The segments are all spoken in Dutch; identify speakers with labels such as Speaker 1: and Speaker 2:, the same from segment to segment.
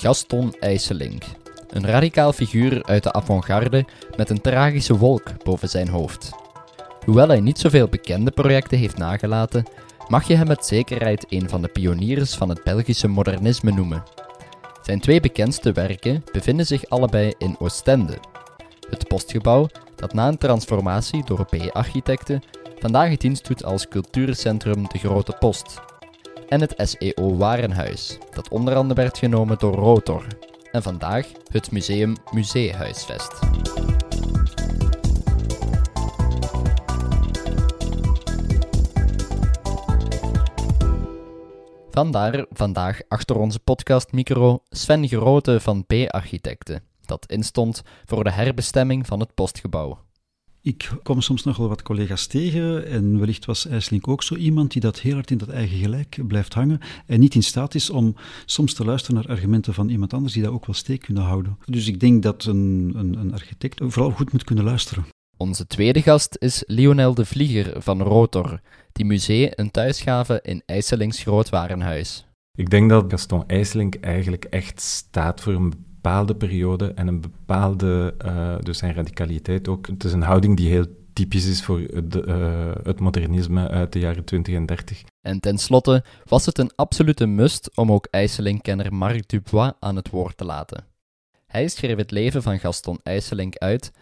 Speaker 1: Gaston IJsselink. Een radicaal figuur uit de avant-garde met een tragische wolk boven zijn hoofd. Hoewel hij niet zoveel bekende projecten heeft nagelaten, mag je hem met zekerheid een van de pioniers van het Belgische modernisme noemen. Zijn twee bekendste werken bevinden zich allebei in Oostende. Het postgebouw, dat na een transformatie door B-architecten vandaag dienst doet als cultuurcentrum De Grote Post. En het SEO Warenhuis, dat onder andere werd genomen door Rotor. En vandaag het museum Museehuisvest. Vandaar vandaag achter onze podcastmicro Sven Grote van B-architecten, dat instond voor de herbestemming van het postgebouw.
Speaker 2: Ik kom soms nog wel wat collega's tegen en wellicht was IJslink ook zo iemand die dat heel hard in dat eigen gelijk blijft hangen en niet in staat is om soms te luisteren naar argumenten van iemand anders die dat ook wel steek kunnen houden. Dus ik denk dat een, een, een architect vooral goed moet kunnen luisteren.
Speaker 1: Onze tweede gast is Lionel de Vlieger van Rotor, die museum een thuisgave in IJsselings Grootwarenhuis.
Speaker 3: Ik denk dat Gaston IJsselink eigenlijk echt staat voor een bepaalde periode en een bepaalde, uh, dus zijn radicaliteit ook. Het is een houding die heel typisch is voor de, uh, het modernisme uit de jaren 20 en 30.
Speaker 1: En tenslotte was het een absolute must om ook IJsselink-kenner Marc Dubois aan het woord te laten. Hij schreef het leven van Gaston IJsselink uit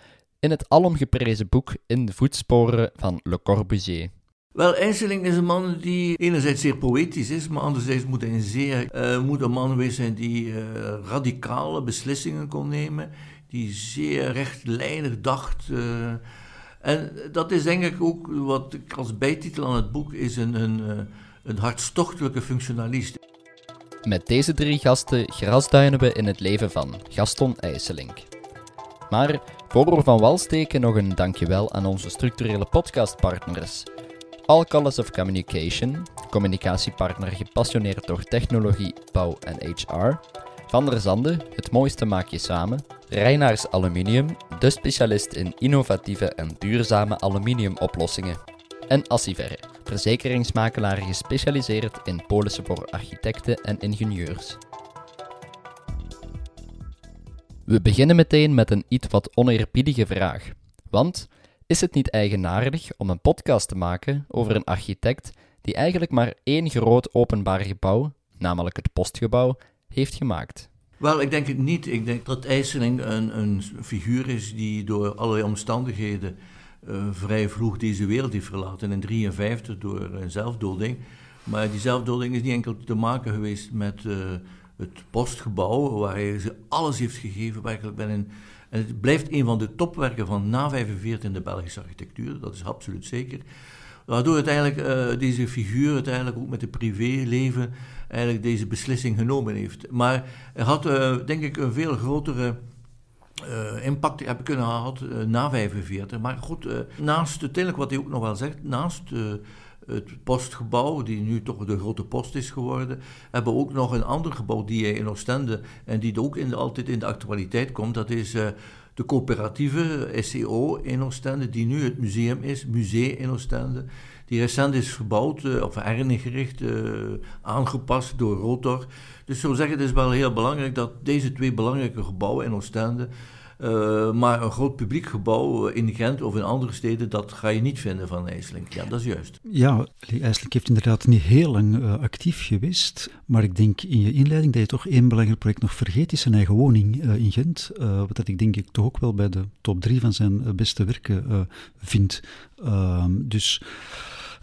Speaker 1: in het alomgeprezen boek In de voetsporen van Le Corbusier.
Speaker 4: Wel, IJsseling is een man die enerzijds zeer poëtisch is, maar anderzijds moet hij een zeer uh, moet een man geweest zijn die uh, radicale beslissingen kon nemen, die zeer rechtlijnig dacht. Uh, en dat is denk ik ook wat ik als bijtitel aan het boek is een, een, een hartstochtelijke functionalist.
Speaker 1: Met deze drie gasten grasduinen we in het leven van Gaston IJsselink. Maar voor we van wal steken nog een dankjewel aan onze structurele podcastpartners. All Colors of Communication, communicatiepartner gepassioneerd door technologie, bouw en HR. Van der Zande, het mooiste maak je samen. Reinaars Aluminium, de specialist in innovatieve en duurzame aluminiumoplossingen. En Assiver, verzekeringsmakelaar gespecialiseerd in polissen voor architecten en ingenieurs. We beginnen meteen met een iets wat oneerbiedige vraag. Want is het niet eigenaardig om een podcast te maken over een architect die eigenlijk maar één groot openbaar gebouw, namelijk het postgebouw, heeft gemaakt?
Speaker 4: Wel, ik denk het niet. Ik denk dat IJsseling een, een figuur is die door allerlei omstandigheden uh, vrij vroeg deze wereld heeft verlaten. In 1953 door een zelfdoding. Maar die zelfdoding is niet enkel te maken geweest met uh, het postgebouw, waar hij alles heeft gegeven, werkelijk bij een en het blijft een van de topwerken van na 45 in de Belgische architectuur, dat is absoluut zeker. Waardoor uiteindelijk uh, deze figuur uiteindelijk ook met het privéleven eigenlijk deze beslissing genomen heeft. Maar hij had uh, denk ik een veel grotere uh, impact hebben kunnen gehad na 45. Maar goed, naast uiteindelijk wat hij ook nog wel zegt, naast het postgebouw, die nu toch de grote post is geworden, hebben ook nog een ander gebouw die in Oostende en die ook altijd in de actualiteit komt. Dat is uh, de coöperatieve SEO in Oostende, die nu het museum is, Museum in Oostende. Die recent is gebouwd, uh, of heringericht, uh, aangepast door Rotor. Dus zo zeggen, het is wel heel belangrijk dat deze twee belangrijke gebouwen in Oostende uh, maar een groot publiek gebouw in Gent of in andere steden, dat ga je niet vinden van IJsselink. Ja, dat is juist.
Speaker 2: Ja, IJsselink heeft inderdaad niet heel lang uh, actief geweest. Maar ik denk in je inleiding dat je toch één belangrijk project nog vergeet, is zijn eigen woning in Gent. wat dat ik denk ik toch ook wel bij de top drie van zijn beste werken vind. Ehm, dus...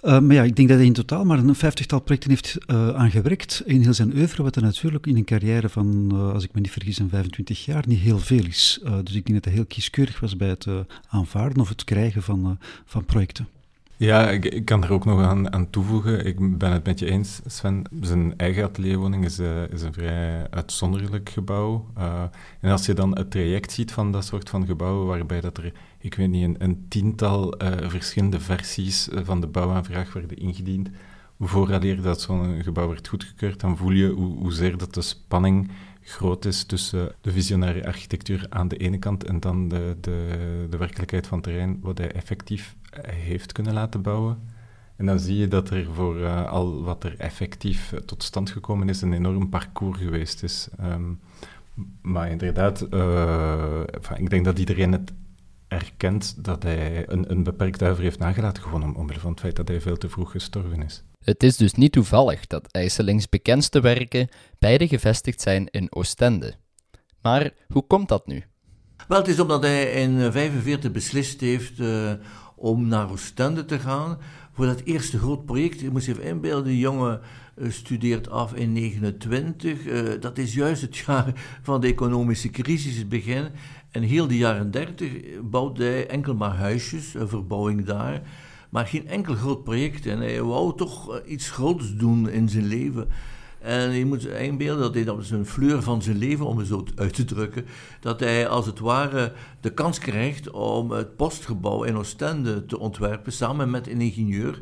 Speaker 2: Uh, maar ja, ik denk dat hij in totaal maar een vijftigtal projecten heeft uh, aan gewerkt in heel zijn oeuvre, wat er natuurlijk in een carrière van, uh, als ik me niet vergis, een 25 jaar niet heel veel is. dus ik denk dat hij heel kieskeurig was bij het aanvaarden of het krijgen van, van projecten.
Speaker 3: Ja, ik, kan er ook nog aan, aan, toevoegen. Ik ben het met je eens, Sven. Zijn eigen atelierwoning is, uh, is een vrij uitzonderlijk gebouw. Uh, en als je dan het traject ziet van dat soort van gebouwen, waarbij dat er, ik weet niet, een, een tiental uh, verschillende versies van de bouwaanvraag werden ingediend, vooraleer dat zo'n gebouw werd goedgekeurd, dan voel je hoe, hoezeer dat de spanning groot is tussen de visionaire architectuur aan de ene kant en dan de, de, de werkelijkheid van het terrein, wat hij effectief heeft kunnen laten bouwen. En dan zie je dat er voor uh, al wat er effectief tot stand gekomen is, een enorm parcours geweest is. Um, maar inderdaad, uh, ik denk dat iedereen het erkent dat hij een, een beperkt uiver heeft nagelaten, gewoon om, omwille van het feit dat hij veel te vroeg gestorven is.
Speaker 1: Het is dus niet toevallig dat IJsselings bekendste werken beide gevestigd zijn in Oostende. Maar hoe komt dat nu?
Speaker 4: Wel, het is omdat hij in 1945 beslist heeft uh, om naar Oostende te gaan voor dat eerste groot project. Je moet je even inbeelden, de jongen uh, studeert af in 29. Uh, dat is juist het jaar van de economische crisis, het begin. En heel de jaren 30 bouwde hij enkel maar huisjes, een verbouwing daar. Maar geen enkel groot project. En hij wou toch iets groots doen in zijn leven. En je moet je inbeelden dat hij dat is een fleur van zijn leven, om het zo uit te drukken, dat hij als het ware de kans krijgt om het postgebouw in Oostende te ontwerpen, samen met een ingenieur,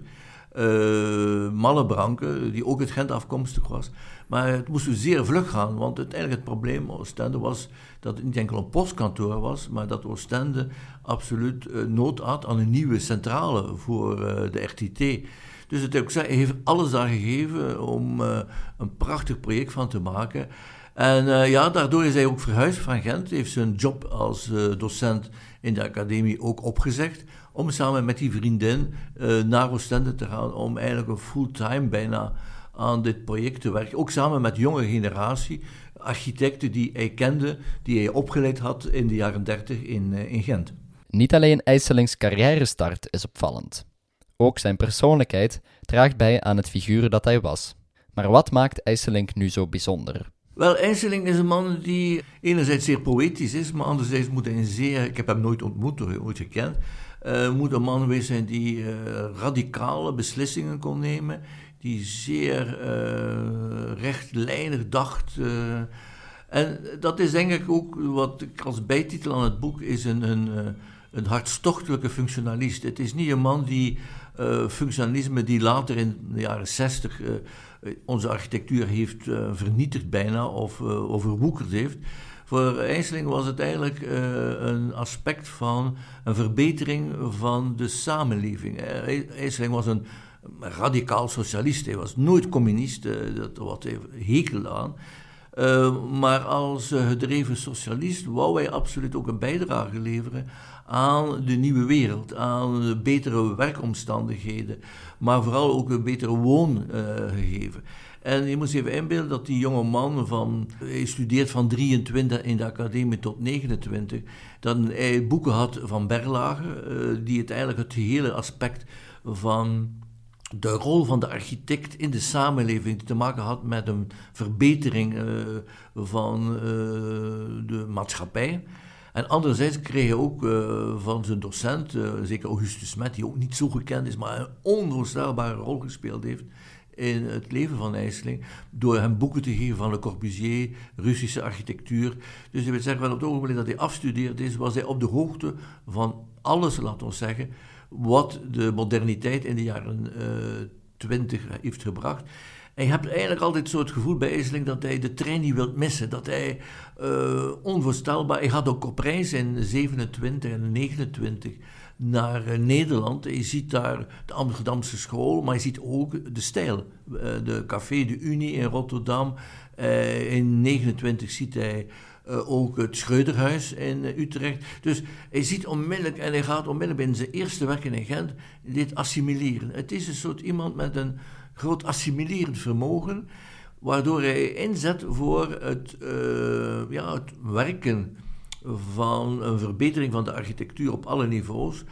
Speaker 4: uh, die ook uit Gent afkomstig was. Maar het moest dus zeer vlug gaan, want uiteindelijk het probleem Oostende was dat het niet enkel een postkantoor was, maar dat Oostende absoluut uh, nood had aan een nieuwe centrale voor uh, de RTT. Dus het, heeft alles daar gegeven om uh, een prachtig project van te maken. En uh, ja, daardoor is hij ook verhuisd van Gent. Heeft zijn job als uh, docent in de academie ook opgezegd. Om samen met die vriendin naar Oostende te gaan. Om eigenlijk een fulltime bijna aan dit project te werken. Ook samen met jonge generatie architecten die hij kende, die hij opgeleid had in de jaren 30 in, in Gent.
Speaker 1: Niet alleen IJsselings carrière-start is opvallend. Ook zijn persoonlijkheid draagt bij aan het figuur dat hij was. Maar wat maakt IJsselink nu zo bijzonder?
Speaker 4: Wel, IJsselink is een man die enerzijds zeer poëtisch is, maar anderzijds moet hij een zeer, ik heb hem nooit ontmoet, nooit gekend, uh, moet een man geweest zijn die uh, radicale beslissingen kon nemen, die zeer uh, rechtlijnig dacht. en dat is denk ik ook wat ik als bijtitel aan het boek is een, een, een hartstochtelijke functionalist. Het is niet een man die uh, functionalisme die later in de jaren 60 uh, onze architectuur heeft uh, vernietigd bijna of overwoekerd heeft. Voor IJsseling was het eigenlijk een aspect van een verbetering van de samenleving. IJsseling was een radicaal socialist, hij was nooit communist, dat wat hij hekel aan. maar als gedreven socialist wou hij absoluut ook een bijdrage leveren aan de nieuwe wereld, aan betere werkomstandigheden, maar vooral ook een betere woongegeven. En je moet je even inbeelden dat die jonge man van, hij studeert van 23 in de academie tot 29, dat hij boeken had van Berlage, eh, die het eigenlijk het hele aspect van de rol van de architect in de samenleving te maken had met een verbetering van de maatschappij. En anderzijds kreeg hij ook uh, van zijn docent, uh, zeker Augustus Met, die ook niet zo gekend is, maar een onvoorstelbare rol gespeeld heeft in het leven van IJsseling, door hem boeken te geven van Le Corbusier, Russische architectuur. Dus je wil zeggen, wel op het ogenblik dat hij afstudeerd is, was hij op de hoogte van alles, laten we zeggen, wat de moderniteit in de jaren uh, twintig heeft gebracht. Je hebt eigenlijk altijd zo het gevoel bij IJsseling dat hij de trein niet wilt missen. Dat hij uh, onvoorstelbaar... Hij gaat ook op reis in 27 en 29 naar uh, Nederland. Je ziet daar de Amsterdamse school, maar je ziet ook de stijl. Uh, de Café de Unie in Rotterdam. in 29 ziet hij... Ook het Schreuderhuis in Utrecht. Dus hij ziet onmiddellijk, en hij gaat onmiddellijk in zijn eerste werken in Gent, dit assimileren. Het is een soort iemand met een groot assimilerend vermogen, waardoor hij inzet voor het, uh, ja, het werken van een verbetering van de architectuur op alle niveaus.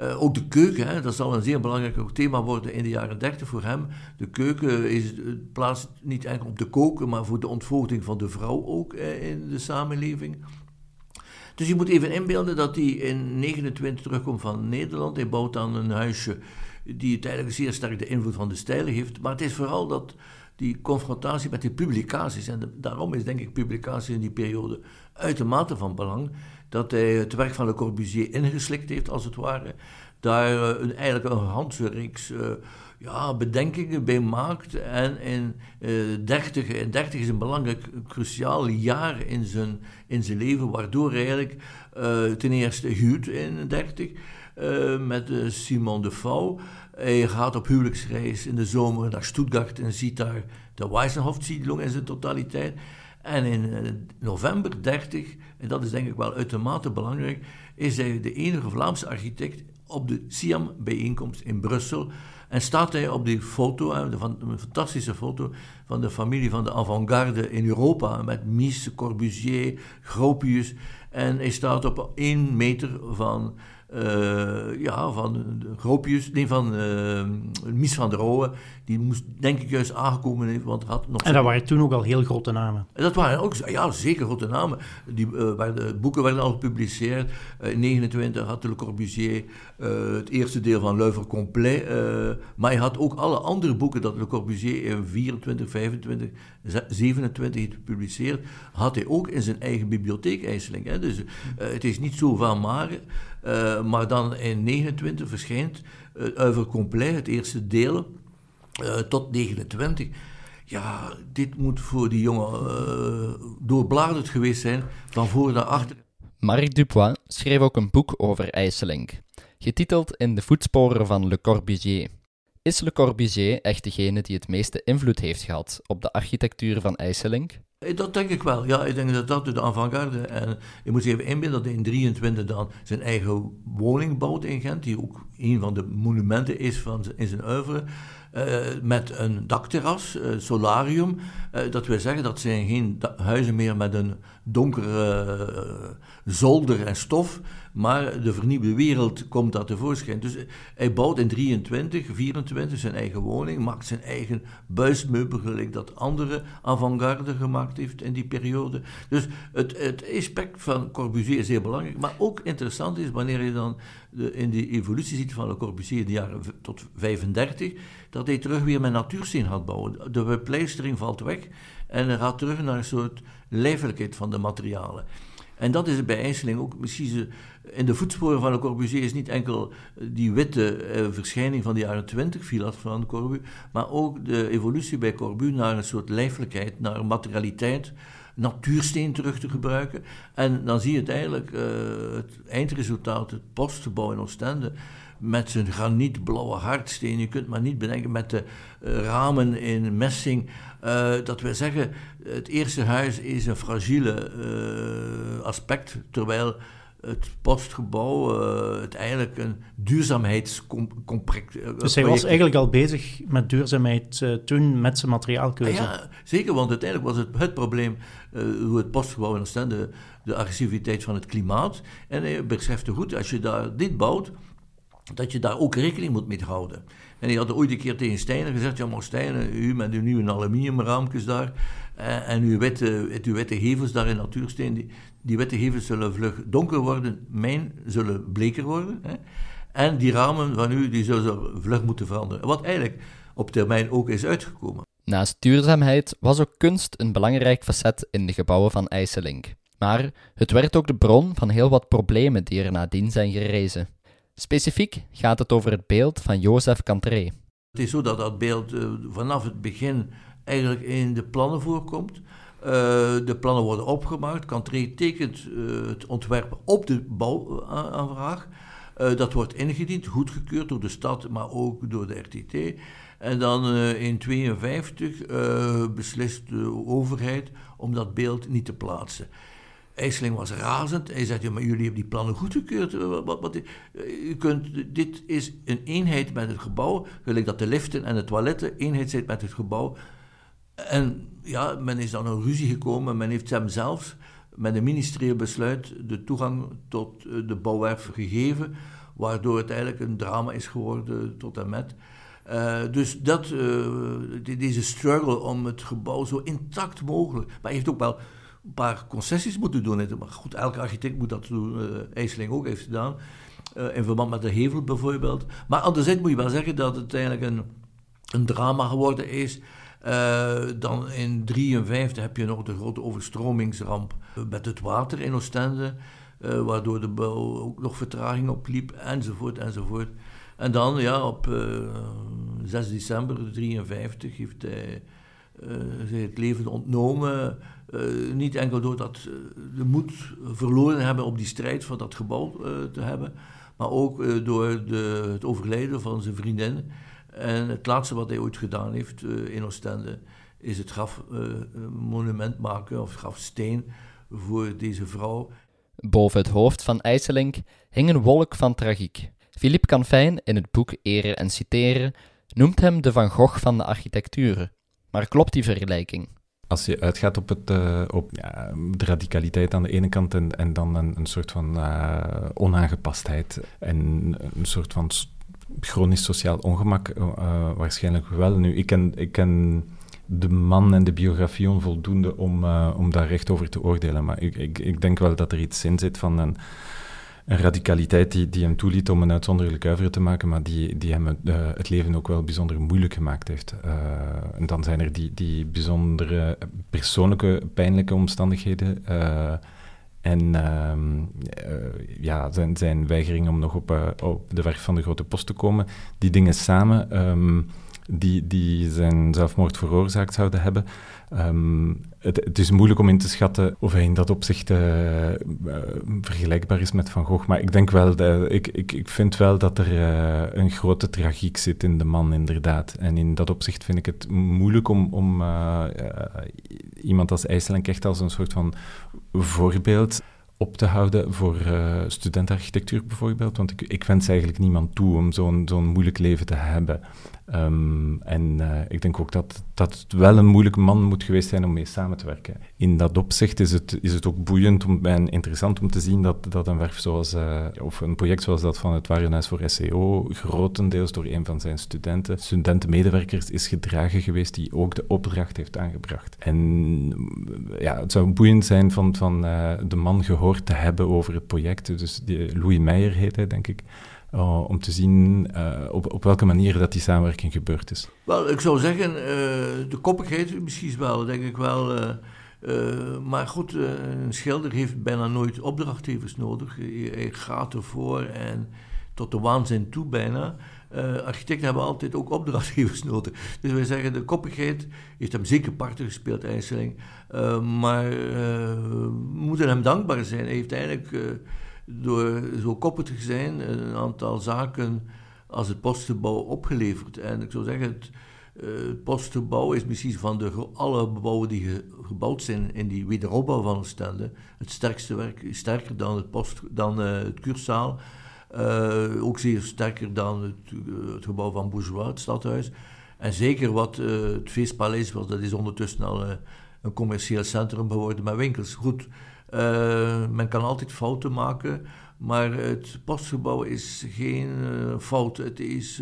Speaker 4: Uh, ook de keuken, hè, dat zal een zeer belangrijk thema worden in de jaren 30 voor hem. De keuken is plaats niet enkel op de koken, maar voor de ontvoogding van de vrouw ook eh, in de samenleving. Dus je moet even inbeelden dat hij in 29 terugkomt van Nederland. Hij bouwt dan een huisje die uiteindelijk zeer sterk de invloed van de stijl heeft. Maar het is vooral dat die confrontatie met die publicaties, en daarom is denk ik publicatie in die periode uitermate van belang, dat hij het werk van Le Corbusier ingeslikt heeft, als het ware. Daar uh, een, eigenlijk een handreeks uh, ja, bedenkingen bij maakt. En in, uh, 30, in 30 is een belangrijk, cruciaal jaar in zijn, in zijn leven, waardoor hij eigenlijk ten eerste huwt in 30. Met Simon de Vouw. Hij gaat op huwelijksreis in de zomer naar Stuttgart en ziet daar de Weissenhof-siedlung in zijn totaliteit. En in november 30, en dat is denk ik wel uitermate belangrijk, is hij de enige Vlaamse architect op de SIAM-bijeenkomst in Brussel. En staat hij op die foto, een fantastische foto van de familie van de avant-garde in Europa, met Mies, Corbusier, Gropius. En hij staat op één meter van ja, van Gropius, nee, van uh, Mies van der Rohe. Die moest denk ik juist aangekomen want had nog...
Speaker 5: En dat waren toen ook al heel grote namen.
Speaker 4: Dat waren ook, ja, zeker grote namen. Die, uh, de boeken werden al gepubliceerd. in 29 had Le Corbusier het eerste deel van L'Oeuvre Complet. maar hij had ook alle andere boeken dat Le Corbusier in 24, 25, 27 heeft gepubliceerd, had hij ook in zijn eigen bibliotheek IJsseling. Hè. Dus het is niet zo van maar... Uh, maar dan in 29 verschijnt uh, Complet, het eerste deel, uh, tot 29. Ja, dit moet voor die jongen doorbladerd geweest zijn, van voor naar achter.
Speaker 1: Marc Dupois schreef ook een boek over IJsselink, getiteld In de voetsporen van Le Corbusier. Is Le Corbusier echt degene die het meeste invloed heeft gehad op de architectuur van IJsselink?
Speaker 4: Eh, dat denk ik wel. Ja, ik denk dat dat de avant-garde. En je moet je even inbeelden dat hij in 23 dan zijn eigen woning bouwt in Gent, die ook een van de monumenten is van in zijn oeuvre. Uh, met een dakterras, uh, solarium. Uh, dat wil zeggen dat zijn geen huizen meer met een donkere zolder en stof, maar de vernieuwde wereld komt daar tevoorschijn. Dus hij bouwt in 23, 24 zijn eigen woning, maakt zijn eigen buismeubel, gelijk dat andere avant-garde gemaakt heeft in die periode. Dus het, het aspect van Corbusier is heel belangrijk, maar ook interessant is wanneer je dan de, in die evolutie ziet van Le Corbusier in de jaren tot 35, dat hij terug weer met natuursteen gaat bouwen. De bepleistering valt weg en hij gaat terug naar een soort lijfelijkheid van de materialen. En dat is bij IJsseling ook misschien in de voetsporen van Le Corbusier is niet enkel die witte eh, verschijning van de jaren 20, Vilas van Corbu, maar ook de evolutie bij Corbu naar een soort lijfelijkheid, naar materialiteit, natuursteen terug te gebruiken. En dan zie je het eigenlijk, uh, het eindresultaat, het postgebouw in Oostende, met zijn granietblauwe hardsteen. Je kunt maar niet bedenken met de uh, ramen in messing. Uh, dat wil zeggen, het eerste huis is een fragiele uh, aspect, terwijl het postgebouw uh, het eigenlijk een duurzaamheidscontract...
Speaker 5: Uh, dus hij was eigenlijk al bezig met duurzaamheid uh, toen met zijn materiaalkeuze?
Speaker 4: Ja, zeker, want uiteindelijk was het het probleem hoe het postgebouw in Oostende, de agressiviteit van het klimaat. En hij beschrijft goed, als je daar dit bouwt, dat je daar ook rekening moet mee houden. En hij had ooit een keer tegen Steiner gezegd, ja maar Steiner, u met uw nieuwe aluminiumraampjes daar, en uw witte, uw witte gevels daar in natuursteen, die, die witte gevels zullen vlug donker worden, mijn zullen bleker worden. Hè? En die ramen van u die zullen vlug moeten veranderen. Wat eigenlijk op termijn ook is uitgekomen.
Speaker 1: Naast duurzaamheid was ook kunst een belangrijk facet in de gebouwen van IJsselink. Maar het werd ook de bron van heel wat problemen die er nadien zijn gerezen. Specifiek gaat het over het beeld van Jozef Cantré.
Speaker 4: Het is zo dat dat beeld uh, vanaf het begin eigenlijk in de plannen voorkomt. Uh, de plannen worden opgemaakt. Cantré tekent uh, het ontwerp op de bouwaanvraag. dat wordt ingediend, goedgekeurd door de stad, maar ook door de RTT. En dan in 1952 beslist de overheid om dat beeld niet te plaatsen. IJsseling was razend. Hij ja, maar jullie hebben die plannen goedgekeurd. Eh, wat, wat, eh, kunt, dit is een eenheid met het gebouw. Gelijk dat de liften en de toiletten eenheid zijn met het gebouw. En ja, men is dan een ruzie gekomen. Men heeft hem zelfs met een ministerieel besluit de toegang tot eh, de bouwwerf gegeven. Waardoor het eigenlijk een drama is geworden tot en met. Dus dat, deze struggle om het gebouw zo intact mogelijk. Maar hij heeft ook wel een paar concessies moeten doen. Maar goed, elke architect moet dat doen. Uh, IJsseling ook heeft gedaan. Uh, in verband met de hevel bijvoorbeeld. Maar anderzijds moet je wel zeggen dat het eigenlijk een, een drama geworden is. Uh, dan in 1953 heb je nog de grote overstromingsramp met het water in Oostende. waardoor de bouw ook nog vertraging opliep, enzovoort, enzovoort. En dan, ja, op 6 december 1953 heeft hij het leven ontnomen uh, niet enkel doordat uh, de moed verloren hebben om die strijd voor dat gebouw uh, te hebben, maar ook door de, het overlijden van zijn vriendin. En het laatste wat hij ooit gedaan heeft in Oostende is het grafmonument maken of grafsteen voor deze vrouw.
Speaker 1: Boven het hoofd van IJsselink hing een wolk van tragiek. Philippe Canfijn in het boek Eren en Citeren noemt hem de Van Gogh van de architectuur. Maar klopt die vergelijking?
Speaker 3: Als je uitgaat op, het, uh, op ja, de radicaliteit aan de ene kant en, en dan een, een soort van uh, onaangepastheid en een soort van chronisch sociaal ongemak, uh, waarschijnlijk wel. Nu, ik ken, ik ken de man en de biografie onvoldoende om, om daar recht over te oordelen, maar ik, ik, ik denk wel dat er iets in zit van een een radicaliteit die, die hem toeliet om een uitzonderlijk uiveren te maken, maar die, die hem het leven ook wel bijzonder moeilijk gemaakt heeft. Uh, en dan zijn er die, die bijzondere persoonlijke, pijnlijke omstandigheden. Uh, en ehm, ja, zijn, zijn weigering om nog op, op de werf van de grote post te komen. Die dingen samen, um, die, die zijn zelfmoord veroorzaakt zouden hebben. Um, het, is moeilijk om in te schatten of hij in dat opzicht uh, uh, vergelijkbaar is met Van Gogh. Maar ik denk wel, ik, ik, ik vind wel dat er uh, een grote tragiek zit in de man, inderdaad. En in dat opzicht vind ik het moeilijk om, om iemand als IJsselink echt als een soort van voorbeeld op te houden voor uh, studentenarchitectuur bijvoorbeeld. Want ik, ik wens eigenlijk niemand toe om zo'n zo'n moeilijk leven te hebben. Um, en uh, ik denk ook dat, dat het wel een moeilijke man moet geweest zijn om mee samen te werken. In dat opzicht is het, is het ook boeiend om, en interessant om te zien dat, dat een werf zoals, uh, of een project zoals dat van het Warenhuis voor SEO, grotendeels door een van zijn studenten, studentenmedewerkers, is gedragen geweest die ook de opdracht heeft aangebracht. En ja, het zou boeiend zijn van, van uh, de man gehoord te hebben over het project. Dus die, Louis Meijer heet hij, denk ik. Uh, om te zien uh, op, welke manier dat die samenwerking gebeurd is.
Speaker 4: Wel, ik zou zeggen, uh, de koppigheid misschien wel, denk ik wel. maar goed, een schilder heeft bijna nooit opdrachtgevers nodig. Hij gaat ervoor en tot de waanzin toe bijna. architecten hebben altijd ook opdrachtgevers nodig. Dus wij zeggen, de koppigheid heeft hem zeker parten gespeeld, IJsseling. maar we moeten hem dankbaar zijn. Hij heeft eigenlijk door zo koppig te zijn een aantal zaken als het postgebouw opgeleverd. En ik zou zeggen, het, het postgebouw is misschien van de, alle gebouwen die ge, gebouwd zijn in die wederopbouw van Oostende het sterkste werk, sterker dan het, post, dan, uh, het Kursaal. Uh, ook zeer sterker dan het, het, gebouw van Bourgeois, het stadhuis. En zeker wat het Feestpaleis was, dat is ondertussen al een commercieel centrum geworden met winkels. Goed, men kan altijd fouten maken, maar het postgebouw is geen uh, fout. Het is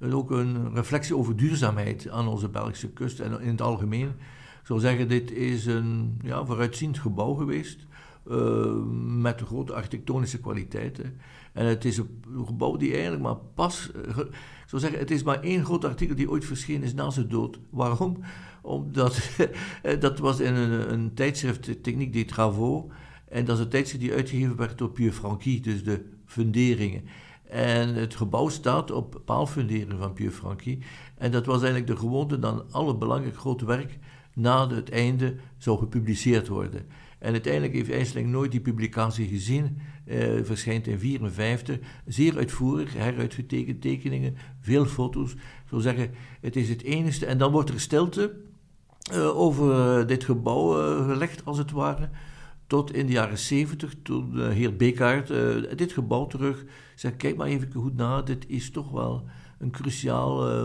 Speaker 4: uh, ook een reflectie over duurzaamheid aan onze Belgische kust en in het algemeen. Ik zou zeggen, dit is een ja, vooruitziend gebouw geweest. met grote architectonische kwaliteiten. En het is een gebouw die eigenlijk maar pas. zou zeggen, het is maar één groot artikel die ooit verschenen is na zijn dood. Waarom? Omdat dat was in een, een tijdschrift Techniek des Travaux. En dat is een tijdschrift die uitgegeven werd door Pierre Franqui, dus de funderingen. En het gebouw staat op paalfunderingen van Pierre Franqui. En dat was eigenlijk de gewoonte dat alle belangrijk grote werk na het einde zou gepubliceerd worden. En uiteindelijk heeft IJsseling nooit die publicatie gezien. Uh, verschijnt in 1954. Zeer uitvoerig, heruitgetekend tekeningen, veel foto's. Ik zou zeggen, het is het enige. En dan wordt er stilte over dit gebouw uh, gelegd, als het ware. Tot in de jaren 70, toen de heer Bekaert dit gebouw terug zei: Kijk maar even goed na, dit is toch wel een cruciaal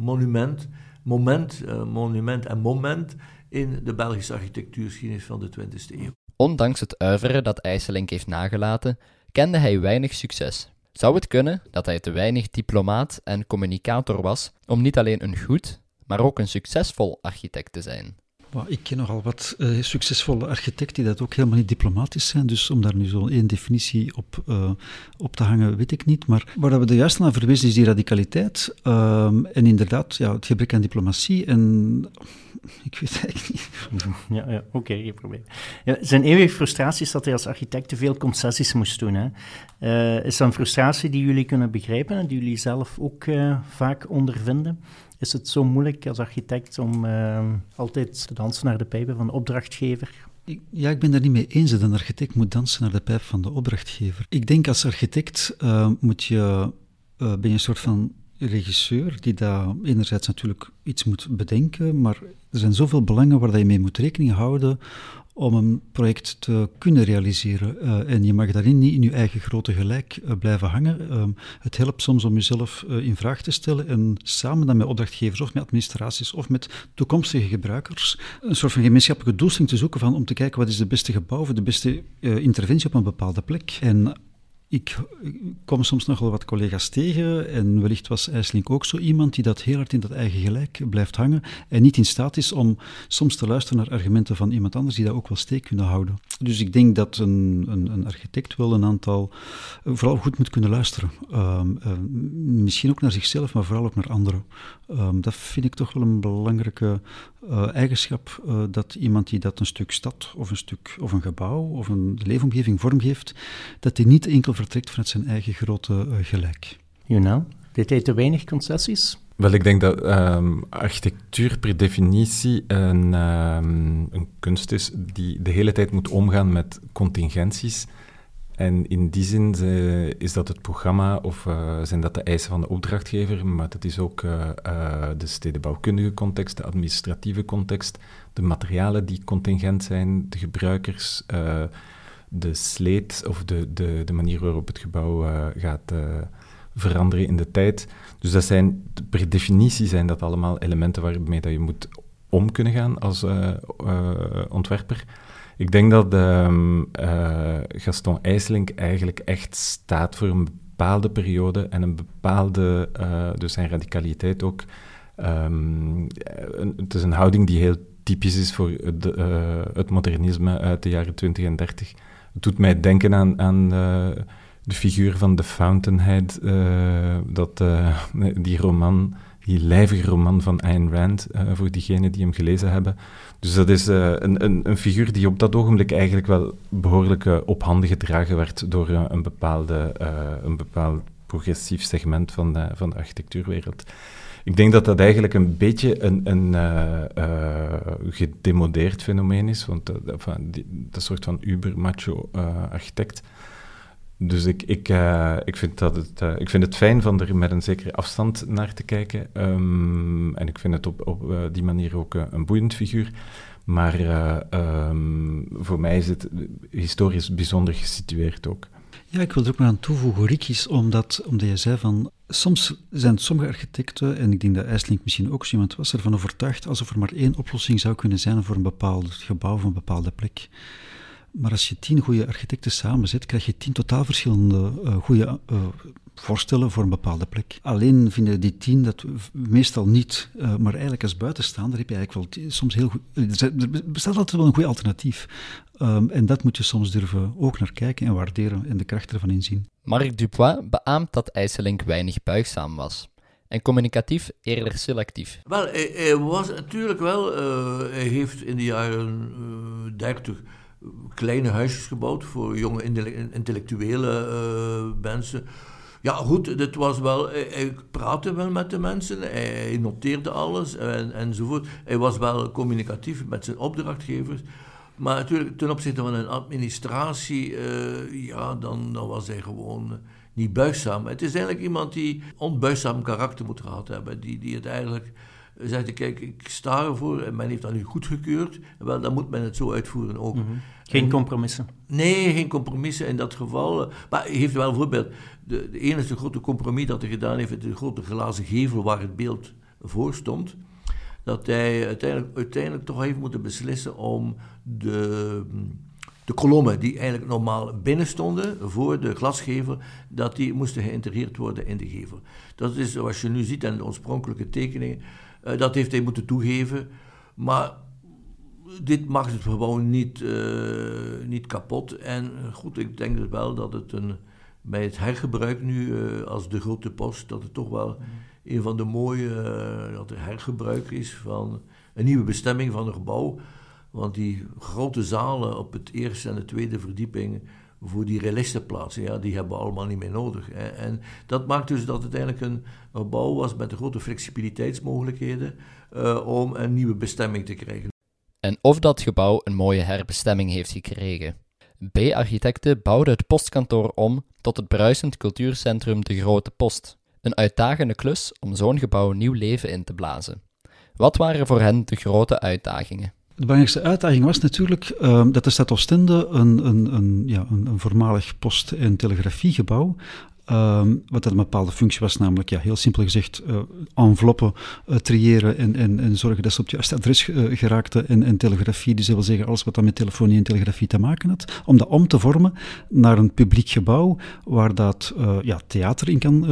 Speaker 4: monument. Moment, monument en moment in de Belgische architectuurgeschiedenis van de 20e eeuw.
Speaker 1: Ondanks het uiveren dat IJsselink heeft nagelaten, kende hij weinig succes. Zou het kunnen dat hij te weinig diplomaat en communicator was om niet alleen een goed, maar ook een succesvol architect te zijn?
Speaker 2: Ik ken nogal wat uh, succesvolle architecten die dat ook helemaal niet diplomatisch zijn. Dus om daar nu zo'n één definitie op, uh, op te hangen, weet ik niet. Maar waar we de juist naar verwezen is die radicaliteit. Uh, en inderdaad, ja, het gebrek aan diplomatie. En ik weet eigenlijk niet.
Speaker 5: Ja, ja oké, okay, geen probleem. Ja, zijn eeuwige frustratie is dat hij als architect te veel concessies moest doen. Hè? Uh, is dat een frustratie die jullie kunnen begrijpen en die jullie zelf ook vaak ondervinden? Is het zo moeilijk als architect om uh, altijd te dansen naar de pijpen van de opdrachtgever?
Speaker 2: ja, ik ben daar niet mee eens dat een architect moet dansen naar de pijp van de opdrachtgever. Ik denk als architect uh, moet je, uh, ben je een soort van regisseur die daar enerzijds natuurlijk iets moet bedenken, maar er zijn zoveel belangen waar je mee moet rekening houden om een project te kunnen realiseren. Uh, en je mag daarin niet in je eigen grote gelijk uh, blijven hangen. Uh, het helpt soms om jezelf in vraag te stellen en samen dan met opdrachtgevers of met administraties of met toekomstige gebruikers een soort van gemeenschappelijke doelstelling te zoeken van, om te kijken wat is de beste gebouw voor de beste interventie op een bepaalde plek. En ik kom soms nog wel wat collega's tegen en wellicht was IJslink ook zo iemand die dat heel hard in dat eigen gelijk blijft hangen en niet in staat is om soms te luisteren naar argumenten van iemand anders die dat ook wel steek kunnen houden. Dus ik denk dat een, een, een architect wel een aantal, vooral goed moet kunnen luisteren. Um, uh, misschien ook naar zichzelf, maar vooral ook naar anderen. Um, dat vind ik toch wel een belangrijke uh, eigenschap, uh, dat iemand die dat een stuk stad of een stuk of een gebouw of een leefomgeving vormgeeft, dat hij niet enkel vertrekt vanuit zijn eigen grote uh, gelijk.
Speaker 5: know, dit heet te weinig concessies?
Speaker 3: Wel, ik denk dat um, architectuur per definitie een, um, een kunst is die de hele tijd moet omgaan met contingenties. En in die zin is dat het programma of uh, zijn dat de eisen van de opdrachtgever, maar dat is ook uh, de stedenbouwkundige context, de administratieve context, de materialen die contingent zijn, de gebruikers, de sleet of de, de, de manier waarop het gebouw gaat veranderen in de tijd. Dus dat zijn, per definitie zijn dat allemaal elementen waarmee dat je moet om kunnen gaan als ontwerper. Ik denk dat uh, Gaston IJsselink eigenlijk echt staat voor een bepaalde periode en een bepaalde, uh, dus zijn radicaliteit ook. Een, het is een houding die heel typisch is voor het modernisme uit de jaren 20 en 30. Het doet mij denken aan, aan de figuur van de Fountainhead, dat, die roman die lijvige roman van Ayn Rand, uh, voor diegenen die hem gelezen hebben. Dus dat is uh, een, een, een, figuur die op dat ogenblik eigenlijk wel behoorlijk uh, op handen gedragen werd door een, bepaalde, een bepaald progressief segment van de, van de architectuurwereld. Ik denk dat dat eigenlijk een beetje een, een gedemodeerd fenomeen is, want die, dat soort van uber-macho architect dus ik, ik, uh, ik, vind dat het, uh, ik vind het fijn van er met een zekere afstand naar te kijken. Um, en ik vind het op, op uh, die manier ook een boeiend figuur. Maar um, voor mij is het historisch bijzonder gesitueerd ook.
Speaker 2: Ja, ik wil er ook maar aan toevoegen, Rikis, omdat, omdat je zei van... Soms zijn sommige architecten, en ik denk dat IJslink misschien ook zo iemand was, ervan overtuigd alsof er maar één oplossing zou kunnen zijn voor een bepaald gebouw of een bepaalde plek. Maar als je tien goede architecten samenzet, krijg je tien totaal verschillende uh, goede uh, voorstellen voor een bepaalde plek. Alleen vinden die tien dat meestal niet, uh, maar eigenlijk als buitenstaander heb je eigenlijk wel soms heel goed. Er bestaat altijd wel een goed alternatief. Um, en dat moet je soms durven ook naar kijken en waarderen en de kracht ervan inzien.
Speaker 1: Marc Dupois beaamt dat IJsselink weinig buigzaam was en communicatief eerder selectief.
Speaker 4: Wel, hij, hij was natuurlijk wel, hij heeft in de jaren dertig kleine huisjes gebouwd voor jonge intellectuele uh, mensen. Ja, goed, dit was wel, hij, praatte wel met de mensen, hij, noteerde alles en, enzovoort. Hij was wel communicatief met zijn opdrachtgevers. Maar natuurlijk, ten opzichte van een administratie, uh, ja, dan, dan was hij gewoon niet buigzaam. Het is eigenlijk iemand die onbuigzaam karakter moet gehad hebben, die, die het eigenlijk zegt, kijk, ik sta ervoor en men heeft dat nu goedgekeurd. Wel, dan moet men het zo uitvoeren ook. Mhm.
Speaker 5: Geen compromissen?
Speaker 4: Nee, geen compromissen in dat geval. Maar hij heeft wel een voorbeeld. De, de enige grote compromis dat hij gedaan heeft, de grote glazen gevel waar het beeld voor stond, dat hij uiteindelijk, uiteindelijk toch heeft moeten beslissen om de, de kolommen die eigenlijk normaal binnen stonden voor de glasgevel, dat die moesten geïntegreerd worden in de gevel. Dat is zoals je nu ziet in de oorspronkelijke tekeningen, uh, dat heeft hij moeten toegeven. Maar dit maakt het gewoon niet, uh, niet kapot. En goed, ik denk dus wel dat het een, bij het hergebruik nu uh, als de grote post, dat het toch wel een van de mooie dat er hergebruik is van een nieuwe bestemming van een gebouw. Want die grote zalen op het eerste en de tweede verdieping voor die realistenplaatsen, ja, die hebben we allemaal niet meer nodig. Hè. En dat maakt dus dat het eigenlijk een, gebouw was met grote flexibiliteitsmogelijkheden uh, om een nieuwe bestemming te krijgen.
Speaker 1: en of dat gebouw een mooie herbestemming heeft gekregen. B-architecten bouwden het postkantoor om tot het bruisend cultuurcentrum De Grote Post. Een uitdagende klus om zo'n gebouw nieuw leven in te blazen. Wat waren voor hen de grote uitdagingen?
Speaker 2: De belangrijkste uitdaging was natuurlijk uh, dat de stad Oostende een, een, een, ja, een voormalig post- en telegrafiegebouw Um, wat dat een bepaalde functie was, namelijk ja, heel simpel gezegd uh, enveloppen uh, triëren en, en, en, zorgen dat ze op het juiste adres uh, geraakten en, en telegrafie, dus dat wil zeggen alles wat dan met telefonie en telegrafie te maken had, om dat om te vormen naar een publiek gebouw waar dat ja, theater in kan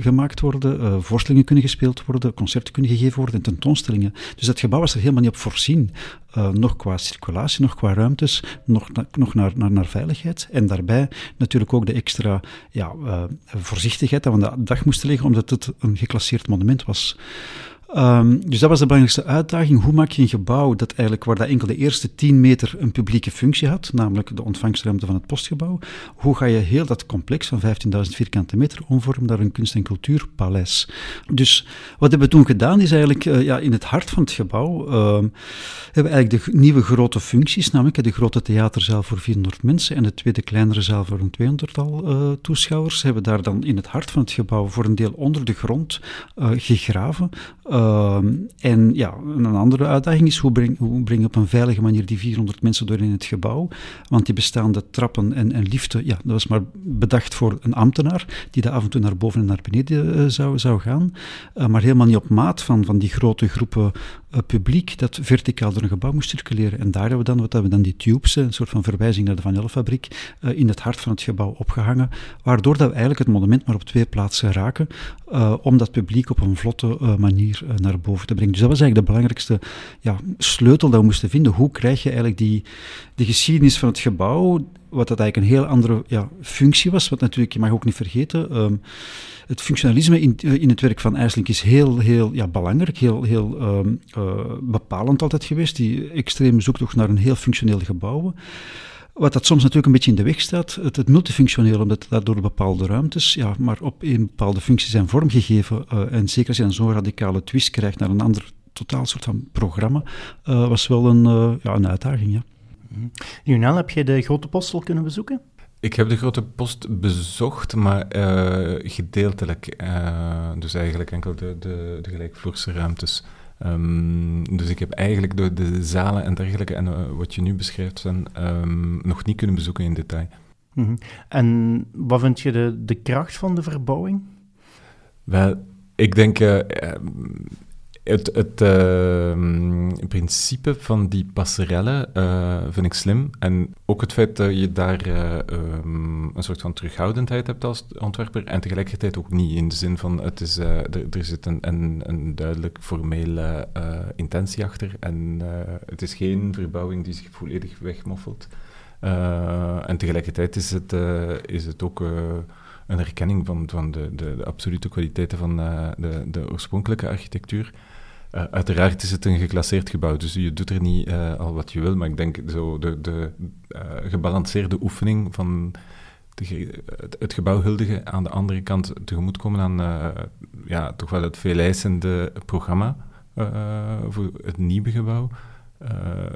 Speaker 2: gemaakt worden, voorstellingen kunnen gespeeld worden, concerten kunnen gegeven worden en tentoonstellingen. Dus dat gebouw was er helemaal niet op voorzien. Uh, nog qua circulatie, nog qua ruimtes, nog, nog naar, naar, naar, veiligheid. En daarbij natuurlijk ook de extra ja, uh, voorzichtigheid dat we aan de dag moesten leggen, omdat het een geclasseerd monument was. Um, dus dat was de belangrijkste uitdaging. Hoe maak je een gebouw dat eigenlijk, waar dat enkel de eerste 10 meter een publieke functie had, namelijk de ontvangstruimte van het postgebouw, hoe ga je heel dat complex van 15.000 vierkante meter omvormen naar een kunst- en cultuurpaleis? Dus wat hebben we toen gedaan, is eigenlijk uh, ja, in het hart van het gebouw uh, hebben we eigenlijk de nieuwe grote functies, namelijk de grote theaterzaal voor 400 mensen en de tweede kleinere zaal voor een 200-tal uh, toeschouwers, hebben we daar dan in het hart van het gebouw voor een deel onder de grond uh, gegraven. Uh, en ja, een andere uitdaging is hoe breng, hoe breng je op een veilige manier die 400 mensen door in het gebouw. Want die bestaande trappen en, en liften, ja, dat was maar bedacht voor een ambtenaar die daar af en toe naar boven en naar beneden uh, zou, zou gaan. Uh, maar helemaal niet op maat van, van die grote groepen publiek dat verticaal door een gebouw moest circuleren. En daar hebben we dan, wat hebben we dan die tubes, een soort van verwijzing naar de Vanellefabriek, in het hart van het gebouw opgehangen. Waardoor dat we eigenlijk het monument maar op twee plaatsen raken, om dat publiek op een vlotte manier naar boven te brengen. Dus dat was eigenlijk de belangrijkste ja, sleutel dat we moesten vinden. Hoe krijg je eigenlijk die, die geschiedenis van het gebouw, wat dat eigenlijk een heel andere ja, functie was, wat natuurlijk, je mag ook niet vergeten, um, het functionalisme in, in het werk van IJsselink is heel, heel ja, belangrijk, heel, heel um, uh, bepalend altijd geweest. Die extreem zoektocht naar een heel functioneel gebouw. Wat dat soms natuurlijk een beetje in de weg staat, het, multifunctioneel, omdat daardoor bepaalde ruimtes, ja, maar op een bepaalde functie zijn vormgegeven. Uh, en zeker als je dan zo'n radicale twist krijgt naar een ander totaal soort van programma, was wel een, ja, een uitdaging. Ja.
Speaker 5: Junel, heb je de Grote Postel kunnen bezoeken?
Speaker 3: Ik heb de Grote Post bezocht, maar gedeeltelijk. dus eigenlijk enkel de, de, de gelijkvloerse ruimtes. Um, dus ik heb eigenlijk door de zalen en dergelijke, en uh, wat je nu beschrijft, zijn, um, nog niet kunnen bezoeken in detail.
Speaker 5: Mm -hmm. En wat vind je de, de kracht van de verbouwing?
Speaker 3: Wel, ik denk uh, het, het uh, principe van die passerelle uh, vind ik slim. En ook het feit dat je daar uh, um, een soort van terughoudendheid hebt als ontwerper. En tegelijkertijd ook niet in de zin van het is, er, er, zit een, een, een duidelijk formele intentie achter. En het is geen verbouwing die zich volledig wegmoffelt. en tegelijkertijd is het, is het ook een erkenning van, van de, de, de, absolute kwaliteiten van de, de oorspronkelijke architectuur. Uh, uiteraard is het een geclasseerd gebouw, dus je doet er niet uh, al wat je wil, maar ik denk zo de, de uh, gebalanceerde oefening van de, het, gebouw huldigen aan de andere kant tegemoetkomen aan ja, toch wel het veeleisende programma voor het nieuwe gebouw,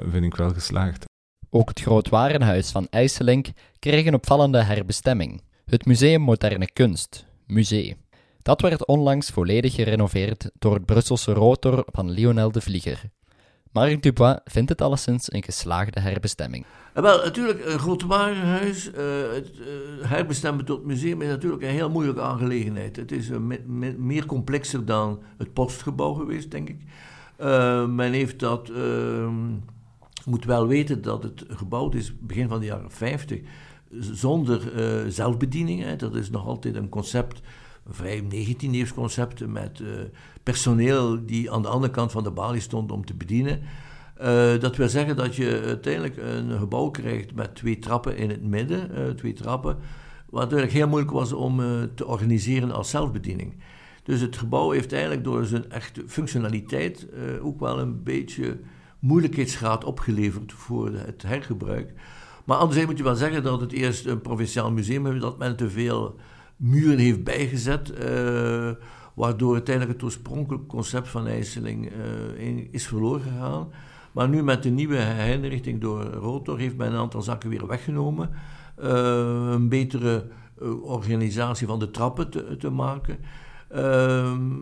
Speaker 3: vind ik wel geslaagd.
Speaker 1: Ook het Grootwarenhuis van IJsselink kreeg een opvallende herbestemming. Het Museum Moderne Kunst, Museum. Dat werd onlangs volledig gerenoveerd door het Brusselse rotor van Lionel de Vlieger. Marc Dubois vindt het alleszins een geslaagde herbestemming.
Speaker 4: Wel, natuurlijk, een groot warenhuis, uh, het uh, herbestemmen tot museum is natuurlijk een heel moeilijke aangelegenheid. Het is me, meer complexer dan het postgebouw geweest, denk ik. men heeft dat, ehm, moet wel weten dat het gebouwd is begin van de jaren 50 zonder zelfbediening. Hè. Dat is nog altijd een concept vrij 19e concept met uh, personeel die aan de andere kant van de balie stond om te bedienen. Uh, dat wil zeggen dat je uiteindelijk een gebouw krijgt met twee trappen in het midden, uh, twee trappen, wat natuurlijk heel moeilijk was om te organiseren als zelfbediening. Dus het gebouw heeft eigenlijk door zijn echte functionaliteit ook wel een beetje moeilijkheidsgraad opgeleverd voor het hergebruik. Maar anderzijds moet je wel zeggen dat het eerst een provinciaal museum is, dat men te veel muren heeft bijgezet, uh, waardoor uiteindelijk het oorspronkelijke concept van IJsseling uh, is verloren gegaan. Maar nu met de nieuwe herinrichting door Rotor heeft men een aantal zaken weer weggenomen. een betere organisatie van de trappen te, te maken. Ehm,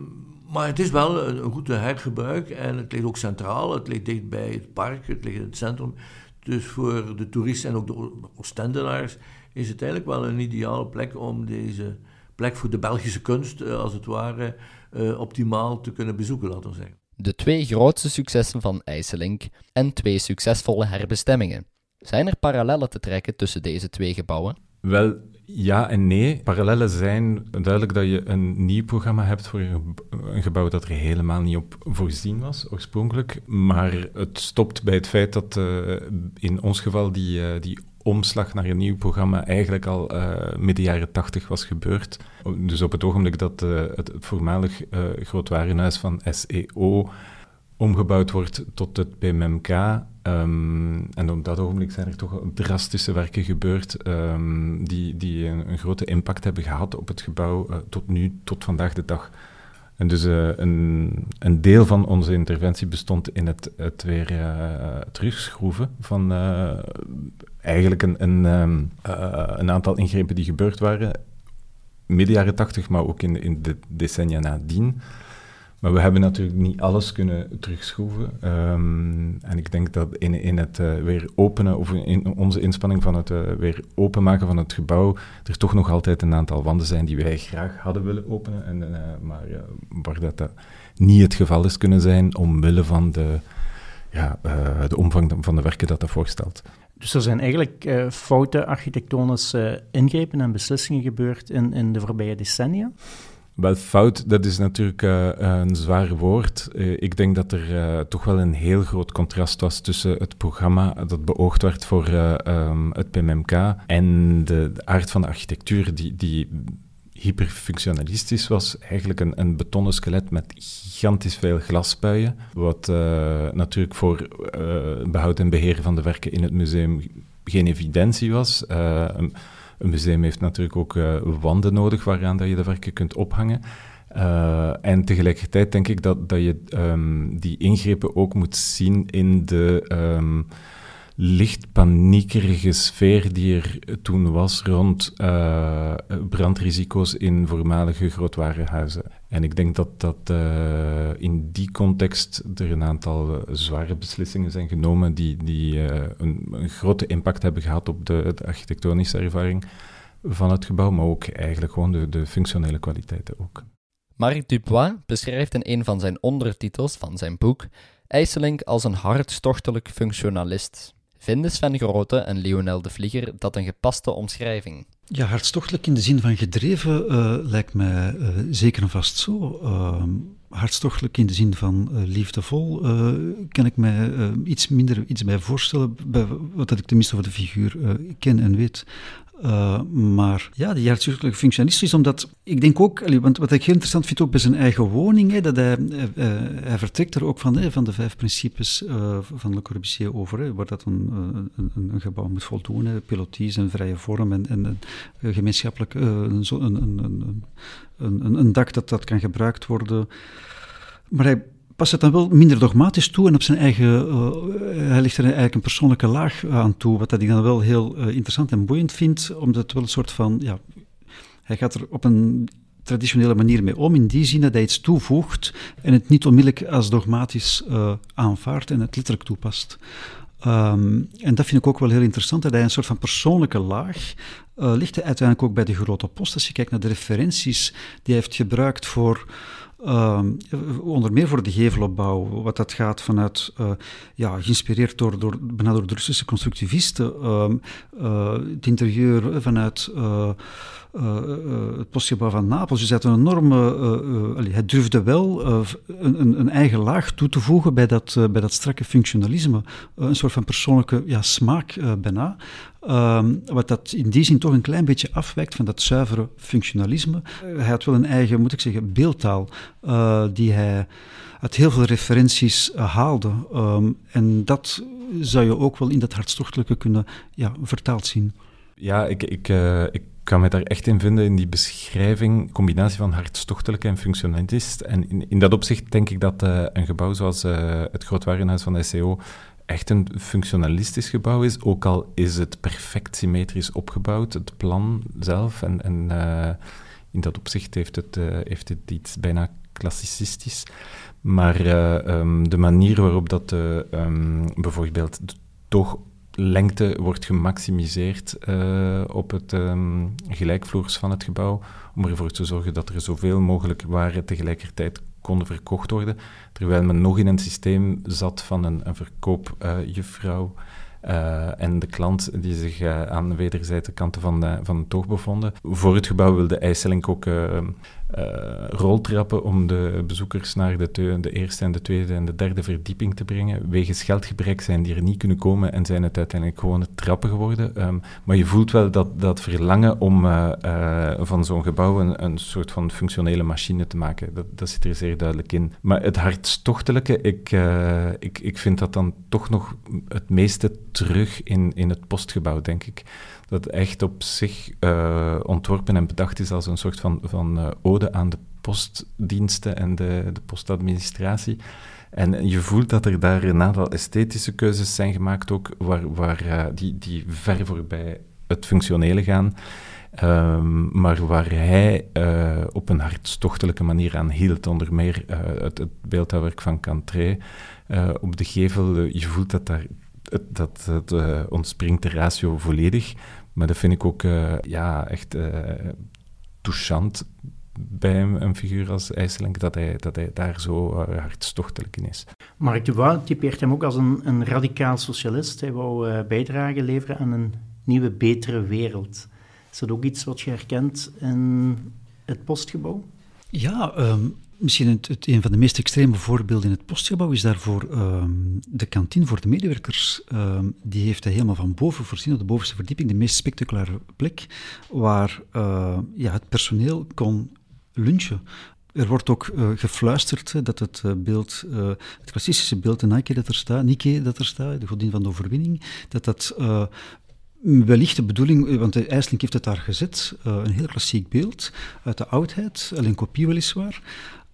Speaker 4: maar het is wel een, goed hergebruik en het ligt ook centraal. Het ligt dicht bij het park, het ligt in het centrum. Dus voor de toeristen en ook de Oostendenaars is het eigenlijk wel een ideale plek om deze plek voor de Belgische kunst, eh, als het ware, eh, optimaal te kunnen bezoeken, laten we zeggen.
Speaker 1: De twee grootste successen van IJsselink en twee succesvolle herbestemmingen. Zijn er parallellen te trekken tussen deze twee gebouwen?
Speaker 3: Wel, ja en nee. Parallellen zijn duidelijk dat je een nieuw programma hebt voor een gebouw dat er helemaal niet op voorzien was, oorspronkelijk. Maar het stopt bij het feit dat uh, in ons geval die, uh, die omslag naar een nieuw programma eigenlijk al uh, midden jaren tachtig was gebeurd. Dus op het ogenblik dat het, het, voormalig grootwarenhuis van SEO omgebouwd wordt tot het PMMK. Ehm, en op dat ogenblik zijn er toch drastische werken gebeurd um, die, die een, grote impact hebben gehad op het gebouw uh, tot nu, tot vandaag de dag. En dus uh, een, een, deel van onze interventie bestond in het, het weer uh, terugschroeven van eigenlijk een, een, um, een, aantal ingrepen die gebeurd waren midden jaren tachtig, maar ook in, in de decennia nadien. Maar we hebben natuurlijk niet alles kunnen terugschroeven. Um, en ik denk dat in, in het uh, weer openen, of in onze inspanning van het uh, weer openmaken van het gebouw, er toch nog altijd een aantal wanden zijn die wij graag hadden willen openen. En, uh, maar waar dat, dat niet het geval is kunnen zijn, omwille van de, ja, de omvang van de werken dat dat voorstelt.
Speaker 5: Dus er zijn eigenlijk foute architectonische ingrepen en beslissingen gebeurd in, in de voorbije decennia?
Speaker 3: Wel, fout, dat is natuurlijk uh, een zwaar woord. Uh, ik denk dat er uh, toch wel een heel groot contrast was tussen het programma dat beoogd werd voor um, het PMMK en de, aard van de architectuur, die, die hyperfunctionalistisch was. Eigenlijk een, een betonnen skelet met gigantisch veel glaspuien, wat natuurlijk voor behoud en beheer van de werken in het museum geen evidentie was. Museum heeft natuurlijk ook uh, wanden nodig waaraan dat je de werken kunt ophangen. Uh, en tegelijkertijd denk ik dat, dat je um, die ingrepen ook moet zien in de um, licht paniekerige sfeer die er toen was rond uh, brandrisico's in voormalige grootwarenhuizen. En ik denk dat, dat uh, in die context er een aantal zware beslissingen zijn genomen die, die uh, een, grote impact hebben gehad op de, de, architectonische ervaring van het gebouw, maar ook eigenlijk gewoon de, de functionele kwaliteiten ook.
Speaker 1: Marc Dubois beschrijft in een van zijn ondertitels van zijn boek IJsselink als een hartstochtelijk functionalist. Vinden Sven Grote en Lionel de Vlieger dat een gepaste omschrijving?
Speaker 2: Ja, hartstochtelijk in de zin van gedreven uh, lijkt mij uh, zeker en vast zo. Uh, hartstochtelijk in de zin van liefdevol kan ik mij iets minder iets bij voorstellen, bij wat ik tenminste over de figuur ken en weet. Uh, maar ja, die functionist is omdat, ik denk ook, want wat ik heel interessant vind ook bij zijn eigen woning, hè, dat hij, uh, hij vertrekt er ook van, hè, van de vijf principes van Le Corbusier over, hè, waar dat een, een, een, gebouw moet voldoen, hè, piloties en vrije vorm en, en gemeenschappelijk een, een, een, een, dak dat, dat kan gebruikt worden. Maar hij past het dan wel minder dogmatisch toe en op zijn eigen, uh, hij ligt er eigenlijk een persoonlijke laag aan toe, wat ik dan wel heel uh, interessant en boeiend vind, omdat het wel een soort van, ja, hij gaat er op een traditionele manier mee om, in die zin dat hij iets toevoegt en het niet onmiddellijk als dogmatisch uh, aanvaardt en het letterlijk toepast. Um, en dat vind ik ook wel heel interessant, dat hij een soort van persoonlijke laag ligt uiteindelijk ook bij de grote post. Als je kijkt naar de referenties die hij heeft gebruikt voor uh, onder meer voor de gevelopbouw, wat dat gaat vanuit, uh, ja, geïnspireerd door, door, door de Russische constructivisten, uh, het interieur vanuit uh, het postgebouw van Napels. Hij had een enorme, uh, hij durfde wel een, een, eigen laag toe te voegen bij dat, bij dat strakke functionalisme. een soort van persoonlijke ja, smaak bijna. Um, wat dat in die zin toch een klein beetje afwijkt van dat zuivere functionalisme. hij had wel een eigen, moet ik zeggen, beeldtaal, die hij uit heel veel referenties haalde. Um, en dat zou je ook wel in dat hartstochtelijke kunnen ja, vertaald zien.
Speaker 3: Ja, ik, ik, ik kan me daar echt in vinden in die beschrijving, combinatie van hartstochtelijk en functionalist. En in, dat opzicht denk ik dat uh, een gebouw zoals uh, het Grootwarenhuis van de SCO echt een functionalistisch gebouw is, ook al is het perfect symmetrisch opgebouwd, het plan zelf. En, en uh, in dat opzicht heeft het, heeft het iets bijna klassicistisch. Maar um, de manier waarop dat um, bijvoorbeeld toch lengte wordt gemaximiseerd uh, op het um, gelijkvloers van het gebouw, om ervoor te zorgen dat er zoveel mogelijk waren tegelijkertijd konden verkocht worden, terwijl men nog in een systeem zat van een, een verkoopjuffrouw uh, en de klant die zich aan de wederzijde kanten van, de, van het toog bevonden. Voor het gebouw wilde IJsselink ook roltrappen om de bezoekers naar de, de, eerste en de tweede en de derde verdieping te brengen. Wegens geldgebrek zijn die er niet kunnen komen en zijn het uiteindelijk gewone trappen geworden. Um, maar je voelt wel dat, dat verlangen om uh, uh, van zo'n gebouw een, een, soort van functionele machine te maken. Dat, dat zit er zeer duidelijk in. Maar het hartstochtelijke, ik, ik, ik vind dat dan toch nog het meeste terug in, in het postgebouw, denk ik dat echt op zich ontworpen en bedacht is als een soort van, van uh, aan de postdiensten en de, de postadministratie. En je voelt dat er daar een aantal esthetische keuzes zijn gemaakt, ook waar, waar, uh, die, die ver voorbij het functionele gaan. Um, maar waar hij uh, op een hartstochtelijke manier aan hield, onder meer uh, het, het beeldhouwwerk van Cantré op de gevel. je voelt dat daar het, dat, dat ontspringt de ratio volledig. Maar dat vind ik ook ja, echt touchant bij een, figuur als IJsselink, dat hij, dat hij daar zo uh, hartstochtelijk in is.
Speaker 5: Marc Dubois typeert hem ook als een, een radicaal socialist. Hij wou uh, bijdrage leveren aan een nieuwe, betere wereld. Is dat ook iets wat je herkent in het postgebouw?
Speaker 2: Ja, um, misschien het, het, een van de meest extreme voorbeelden in het postgebouw is daarvoor um, de kantine voor de medewerkers. Um, die heeft hij helemaal van boven voorzien, op de bovenste verdieping, de meest spectaculaire plek, waar uh, ja, het personeel kon lunchen. Er wordt ook uh, gefluisterd dat het uh, beeld, uh, het klassische beeld de Nike dat er staat, Nike dat er staat, de godin van de overwinning, dat dat wellicht de bedoeling, want de heeft het daar gezet, een heel klassiek beeld uit de oudheid, alleen kopie weliswaar,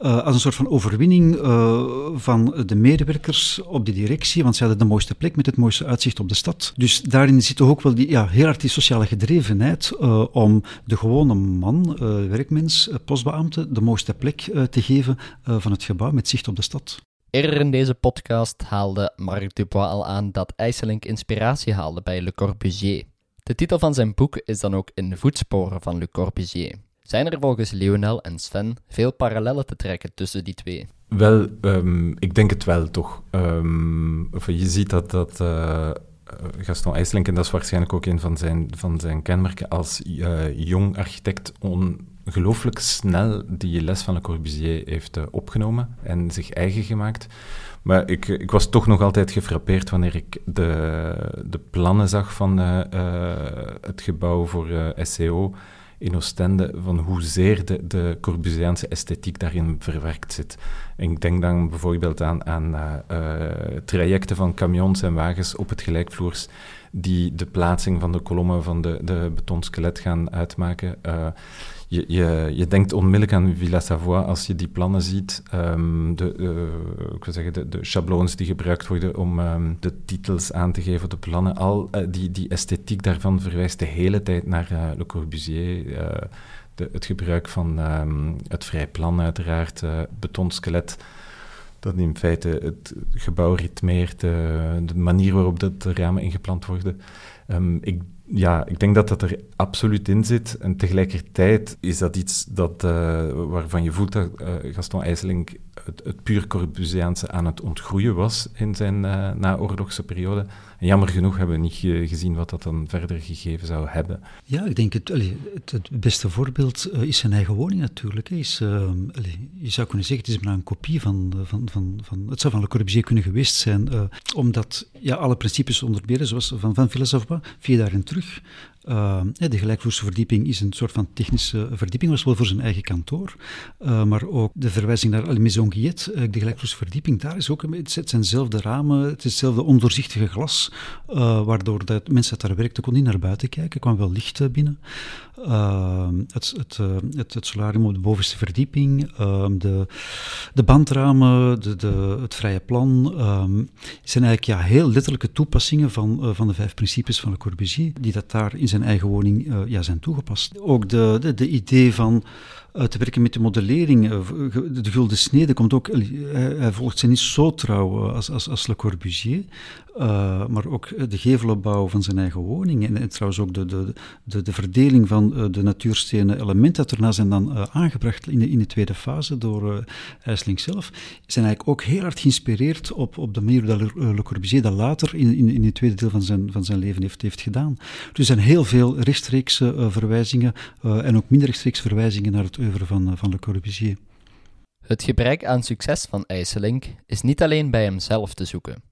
Speaker 2: uh, als een soort van overwinning uh, van de medewerkers op de directie, want ze hadden de mooiste plek met het mooiste uitzicht op de stad. Dus daarin zit toch ook wel die, ja, heel hard die sociale gedrevenheid uh, om de gewone man, werkmens, postbeambte, de mooiste plek te geven van het gebouw met zicht op de stad.
Speaker 1: Eerder in deze podcast haalde Marc Dubois al aan dat IJsselink inspiratie haalde bij Le Corbusier. De titel van zijn boek is dan ook In de voetsporen van Le Corbusier. Zijn er volgens Lionel en Sven veel parallellen te trekken tussen die twee?
Speaker 3: Wel, um, ik denk het wel toch. Um, je ziet dat, dat uh, Gaston IJsselink, en dat is waarschijnlijk ook een van zijn, van zijn kenmerken als uh, jong architect, ongelooflijk snel die les van Le Corbusier heeft uh, opgenomen en zich eigen gemaakt. Maar ik, ik was toch nog altijd gefrappeerd wanneer ik de, de plannen zag van het gebouw voor SCO in Oostende van hoezeer de, de Corbusiaanse esthetiek daarin verwerkt zit. Ik denk dan bijvoorbeeld aan, aan uh, uh, trajecten van camions en wagens op het gelijkvloers die de plaatsing van de kolommen van de, de betonskelet gaan uitmaken. Uh, je, je, je denkt onmiddellijk aan Villa Savoie als je die plannen ziet. Um, de, uh, ik zeggen, de, de die gebruikt worden om um, de titels aan te geven, de plannen. Al uh, die, die esthetiek daarvan verwijst de hele tijd naar uh, Le Corbusier. De, het gebruik van um, het vrij plan, uiteraard, betonskelet dat in feite het gebouw ritmeert, de manier waarop de ramen ingeplant worden. Um, ik ja, ik denk dat dat er absoluut in zit. En tegelijkertijd is dat iets dat, uh, waarvan je voelt dat uh, Gaston IJsselink het, puur Corbusiaanse aan het ontgroeien was in zijn naoorlogse periode. En jammer genoeg hebben we niet gezien wat dat dan verder gegeven zou hebben.
Speaker 2: Ja, ik denk het, het, beste voorbeeld is zijn eigen woning natuurlijk. Is, allee, je zou kunnen zeggen, het is maar een kopie van, van, van, van... Het zou van Le Corbusier kunnen geweest zijn, omdat ja, alle principes onder zoals van, van Savoie, via daarin terug Uh, de gelijkvloerse verdieping is een soort van technische verdieping, was wel voor zijn eigen kantoor. Uh, maar ook de verwijzing naar La Maison Guillet, uh, de gelijkvloerse verdieping, daar is ook een, het zijn dezelfde ramen, het is hetzelfde ondoorzichtige glas, waardoor dat mensen dat daar werkten kon niet naar buiten kijken, kwam wel licht binnen. het, het, het, het, solarium op de bovenste verdieping, ehm, de, de bandramen, de, de, het vrije plan, zijn eigenlijk ja, heel letterlijke toepassingen van, van de vijf principes van Le Corbusier, die dat daar in zijn eigen woning uh, ja, zijn toegepast. Ook de, de, de idee van uh, te werken met de modellering. Uh, de Gulden Snede komt ook, hij volgt ze niet zo trouw als, als, als Le Corbusier, maar ook de gevelopbouw van zijn eigen woning en, en trouwens ook de, de, de, de verdeling van de natuurstenen elementen dat erna zijn dan aangebracht in de, in de tweede fase door uh, zelf, zijn eigenlijk ook heel hard geïnspireerd op, op de manier dat Le, Corbusier dat later in, in, in het tweede deel van zijn, van zijn leven heeft, heeft gedaan. Dus er zijn heel veel rechtstreekse verwijzingen en ook minder rechtstreeks verwijzingen naar het oeuvre van, van Le Corbusier.
Speaker 1: Het gebrek aan succes van IJsselink is niet alleen bij hemzelf te zoeken.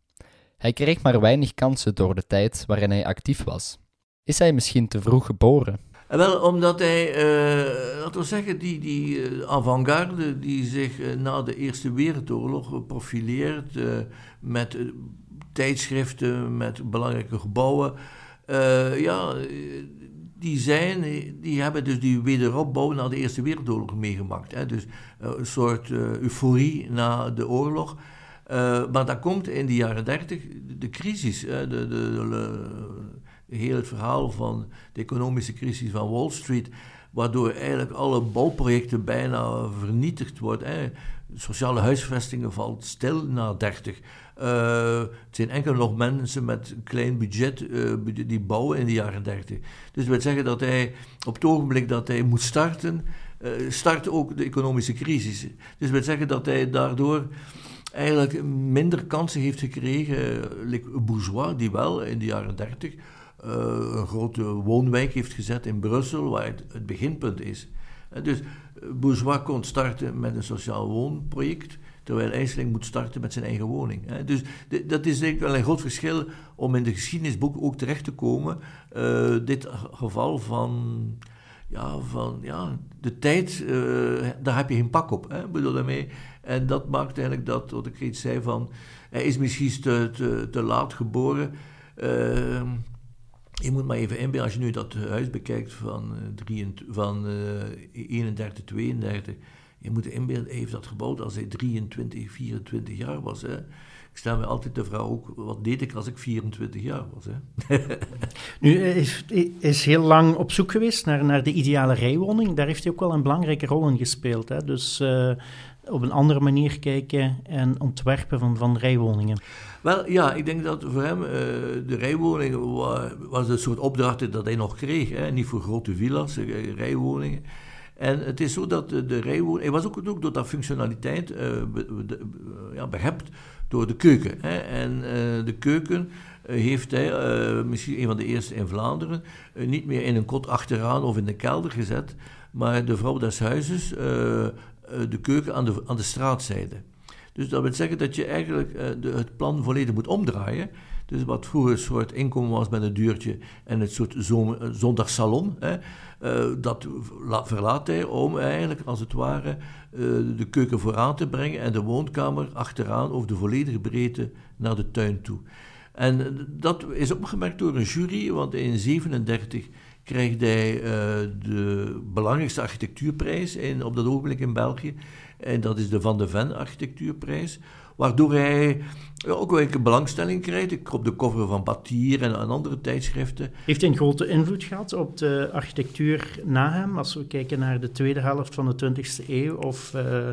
Speaker 1: Hij kreeg maar weinig kansen door de tijd waarin hij actief was. Is hij misschien te vroeg geboren?
Speaker 4: Wel, omdat hij, uh, laten we zeggen, die, die uh, avant-garde die zich na de Eerste Wereldoorlog profileert met tijdschriften, met belangrijke gebouwen, ja, die, zijn, die hebben dus die wederopbouw na de Eerste Wereldoorlog meegemaakt. Hè? Dus een soort euforie na de oorlog. Maar dan komt in de jaren dertig de crisis, de, de, de verhaal van de economische crisis van Wall Street, waardoor eigenlijk alle bouwprojecten bijna vernietigd worden. Hè. Sociale huisvestingen valt stil na 30. Uh, het zijn enkel nog mensen met een klein budget uh, die bouwen in de jaren 30. Dus dat wil zeggen dat hij op het ogenblik dat hij moet starten, start ook de economische crisis. Dus dat wil zeggen dat hij daardoor eigenlijk minder kansen heeft gekregen, like Bourgeois, die wel in de jaren 30 uh, een grote woonwijk heeft gezet in Brussel, waar het, het beginpunt is. Uh, dus Bourgeois kon starten met een sociaal woonproject, terwijl IJsseling moet starten met zijn eigen woning. Dus dat is denk ik wel een groot verschil om in de geschiedenisboek ook terecht te komen. Dit geval van, ja, van ja, de tijd, daar heb je geen pak op. Hè, bedoel daarmee. En dat maakt eigenlijk dat, wat ik iets zei van, hij is misschien te, te, te laat geboren. Je moet maar even inbeelden, als je nu dat huis bekijkt van, uh, van uh, 31, 32. Je moet inbeelden, hij heeft dat gebouwd als hij 23, 24 jaar was. Hè. Ik stel me altijd de vraag ook, wat deed ik als ik 24 jaar was? Hè?
Speaker 5: nu, hij is, is heel lang op zoek geweest naar, naar de ideale rijwoning. Daar heeft hij ook wel een belangrijke rol in gespeeld. Hè? Dus uh, op een andere manier kijken en ontwerpen van, van rijwoningen.
Speaker 4: Wel, ja, ik denk dat voor hem uh, de rijwoningen was een soort opdracht dat hij nog kreeg. Hè? Niet voor grote villa's, rijwoningen. En het is zo dat de, rijwoning... Hij was ook, ook door dat functionaliteit uh, be, ja, behept door de keuken. Hè? En de keuken heeft hij, misschien een van de eerste in Vlaanderen, niet meer in een kot achteraan of in de kelder gezet, maar de vrouw des huizes de keuken aan de, aan de straatzijde. Dus dat wil zeggen dat je eigenlijk het plan volledig moet omdraaien. Dus wat vroeger een soort inkomen was met een deurtje en het soort eh, zondagsalon, hè, uh, dat verlaat hij om eigenlijk als het ware uh, de keuken vooraan te brengen en de woonkamer achteraan over de volledige breedte naar de tuin toe. En dat is opgemerkt door een jury, want in 1937 krijgt hij de belangrijkste architectuurprijs in, op dat ogenblik in België. En dat is de Van de Ven Architectuurprijs. Waardoor hij ook wel een belangstelling krijgt. Op de cover van Batier en, en andere tijdschriften.
Speaker 5: Heeft hij een grote invloed gehad op de architectuur na hem? Als we kijken naar de tweede helft van de 20e eeuw of uh,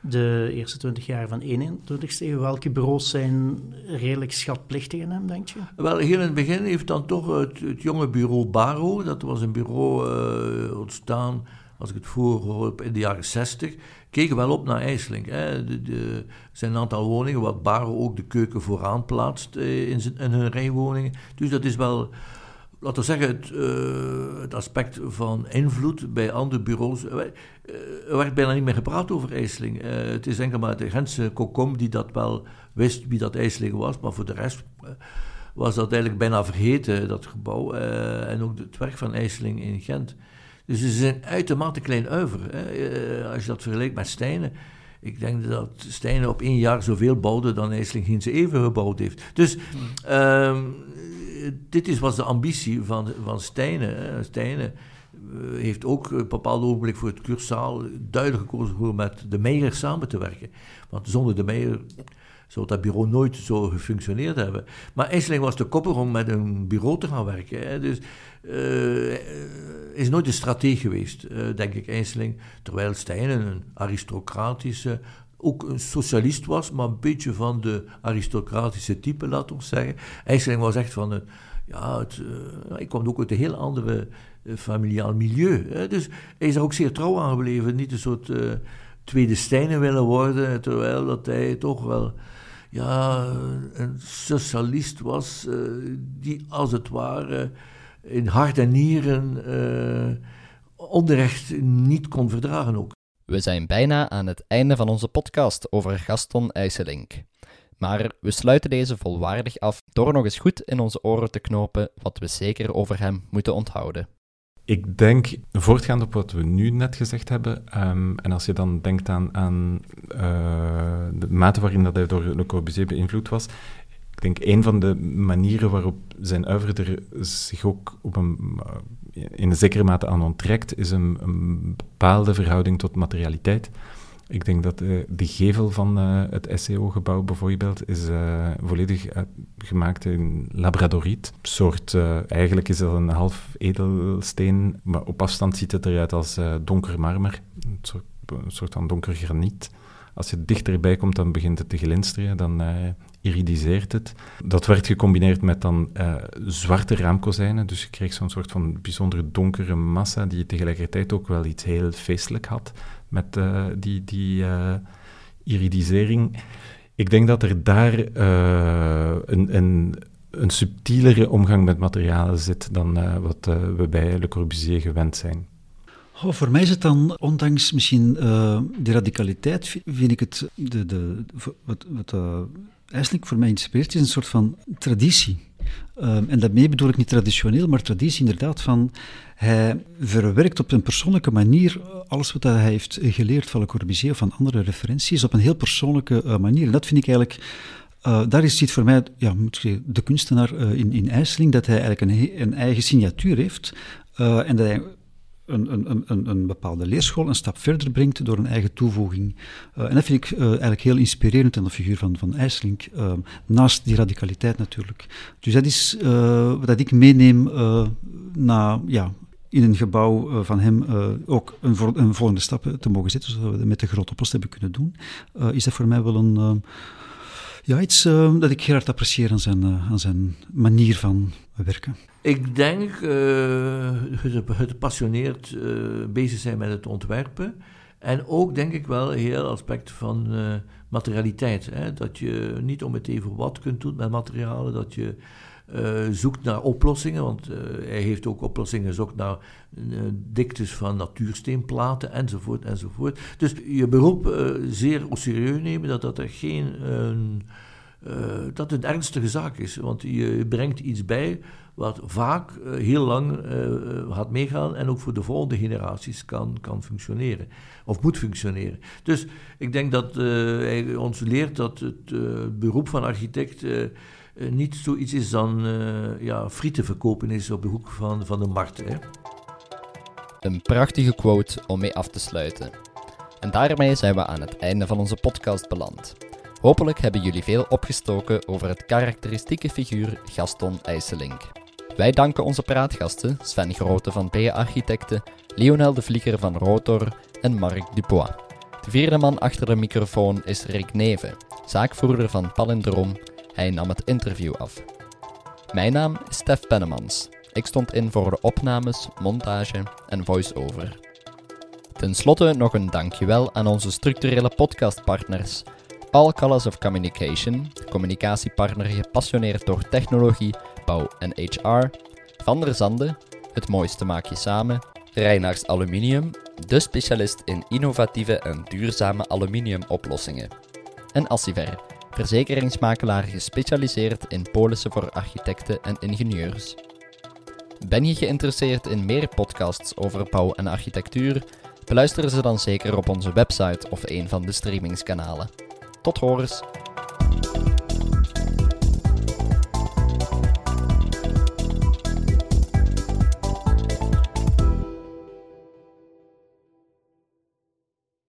Speaker 5: de eerste 20 jaar van de 21e eeuw. Welke bureaus zijn redelijk schatplichtig in hem, denk je?
Speaker 4: Wel, heel in het begin heeft dan toch het, het jonge bureau Baro, dat was een bureau uh, ontstaan, als ik het voor in de jaren 60 keken wel op naar IJsselink. Hè. De, de, er zijn een aantal woningen waar Baro ook de keuken vooraan plaatst eh, in, in hun rijwoningen. Dus dat is wel, laten we zeggen, het, het aspect van invloed bij andere bureaus. Er werd bijna niet meer gepraat over IJsseling. het is enkel maar de Gentse Kokom die dat wel wist wie dat IJsseling was, maar voor de rest was dat eigenlijk bijna vergeten, dat gebouw. en ook het werk van IJsseling in Gent. Dus ze zijn uitermate klein uiver. Hè. als je dat vergelijkt met Stijnen. Ik denk dat Stijnen op één jaar zoveel bouwde dan IJsseling geen even gebouwd heeft. Dus ehm, dit is, was de ambitie van, van Stijnen. Stijnen eh, heeft ook een bepaald ogenblik voor het cursaal duidelijk gekozen voor met de Meijer samen te werken. Want zonder de Meijer zou dat bureau nooit zo gefunctioneerd hebben. Maar IJsseling was de kopper om met een bureau te gaan werken. Hè. Dus uh, is nooit een strateeg geweest, uh, denk ik, IJsseling. Terwijl Stijnen een aristocratische, ook een socialist was, maar een beetje van de aristocratische type, laat ons zeggen. IJsseling was echt van een, ja, het, uh, ik kwam ook uit een heel andere familiaal milieu. Hè. Dus hij is er ook zeer trouw aan gebleven, niet een soort tweede Stijnen willen worden, terwijl dat hij toch wel ja, een socialist was, die als het ware in hart en nieren uh, onrecht niet kon verdragen ook.
Speaker 1: We zijn bijna aan het einde van onze podcast over Gaston IJsselink. Maar we sluiten deze volwaardig af door nog eens goed in onze oren te knopen wat we zeker over hem moeten onthouden.
Speaker 3: Ik denk, voortgaand op wat we nu net gezegd hebben, um, en als je dan denkt aan, uh, de mate waarin dat hij door Le Corbusier beïnvloed was, ik denk een van de manieren waarop zijn uiver zich ook op een, eh, in een zekere mate aan onttrekt, is een bepaalde verhouding tot materialiteit. Ik denk dat uh, de gevel van uh, het SEO-gebouw bijvoorbeeld is uh, volledig gemaakt in labradoriet. Soort, eigenlijk is dat een half edelsteen, maar op afstand ziet het eruit als donker marmer. Een soort, van donker graniet. Als je dichterbij komt, dan begint het te glinsteren. Dan iridiseert het. Dat werd gecombineerd met dan zwarte raamkozijnen, dus je kreeg zo'n soort van bijzondere donkere massa die tegelijkertijd ook wel iets heel feestelijk had met uh, die, die uh, iridisering. Ik denk dat er daar een, een, een subtielere omgang met materialen zit dan wat we bij Le Corbusier gewend zijn.
Speaker 2: Oh, voor mij is het dan, ondanks misschien die radicaliteit, vind ik het, de, de, wat, wat eigenlijk voor mij inspireert, is een soort van traditie. Um, en daarmee bedoel ik niet traditioneel, maar traditie inderdaad van hij verwerkt op een persoonlijke manier alles wat hij heeft geleerd van Le Corbusier of van andere referenties op een heel persoonlijke uh, manier. En dat vind ik eigenlijk uh, daar is het voor mij ja, de kunstenaar uh, in, in IJsseling, dat hij eigenlijk een, een eigen signatuur heeft. En dat hij een, een, een, een, bepaalde leerschool een stap verder brengt door een eigen toevoeging. Uh, en dat vind ik uh, eigenlijk heel inspirerend in de figuur van, van IJslink, uh, naast die radicaliteit natuurlijk. Dus dat is wat ik meeneem na, ja, in een gebouw van hem ook een, een, volgende stap te mogen zetten, zoals we met de grote post hebben kunnen doen. is dat voor mij wel een, ja, iets dat ik heel hard apprecieer aan zijn, aan zijn manier van werken.
Speaker 4: Ik denk het gepassioneerd uh, bezig zijn met het ontwerpen. En ook denk ik wel een heel aspect van uh, materialiteit. Hè? Dat je niet om het even wat kunt doen met materialen. Dat je zoekt naar oplossingen. Want hij heeft ook oplossingen gezocht naar diktes van natuursteenplaten enzovoort enzovoort. Dus je beroep zeer serieus nemen. Dat dat er geen... dat het een ernstige zaak is. Want je brengt iets bij wat vaak uh, heel lang uh, gaat meegaan en ook voor de volgende generaties kan, kan functioneren. Of moet functioneren. Dus ik denk dat hij ons leert dat het beroep van architect niet zoiets is dan ja, frieten verkopen is op de hoek van, van de markt. Hè.
Speaker 1: Een prachtige quote om mee af te sluiten. En daarmee zijn we aan het einde van onze podcast beland. Hopelijk hebben jullie veel opgestoken over het karakteristieke figuur Gaston IJsselink. Wij danken onze praatgasten Sven Grote van B Architecten, Lionel de Vlieger van Rotor en Marc Dupois. De vierde man achter de microfoon is Rick Neven, zaakvoerder van Palindroom. Hij nam het interview af. Mijn naam is Stef Pennemans. Ik stond in voor de opnames, montage en voice-over. Ten slotte nog een dankjewel aan onze structurele podcastpartners. All Colors of Communication, communicatiepartner gepassioneerd door technologie, bouw en HR. Van der Zande, het mooiste maak je samen. Reinaars Aluminium, de specialist in innovatieve en duurzame aluminiumoplossingen. En Assiver, verzekeringsmakelaar gespecialiseerd in polissen voor architecten en ingenieurs. Ben je geïnteresseerd in meer podcasts over bouw en architectuur? Beluister ze dan zeker op onze website of een van de streamingskanalen. Tot horens!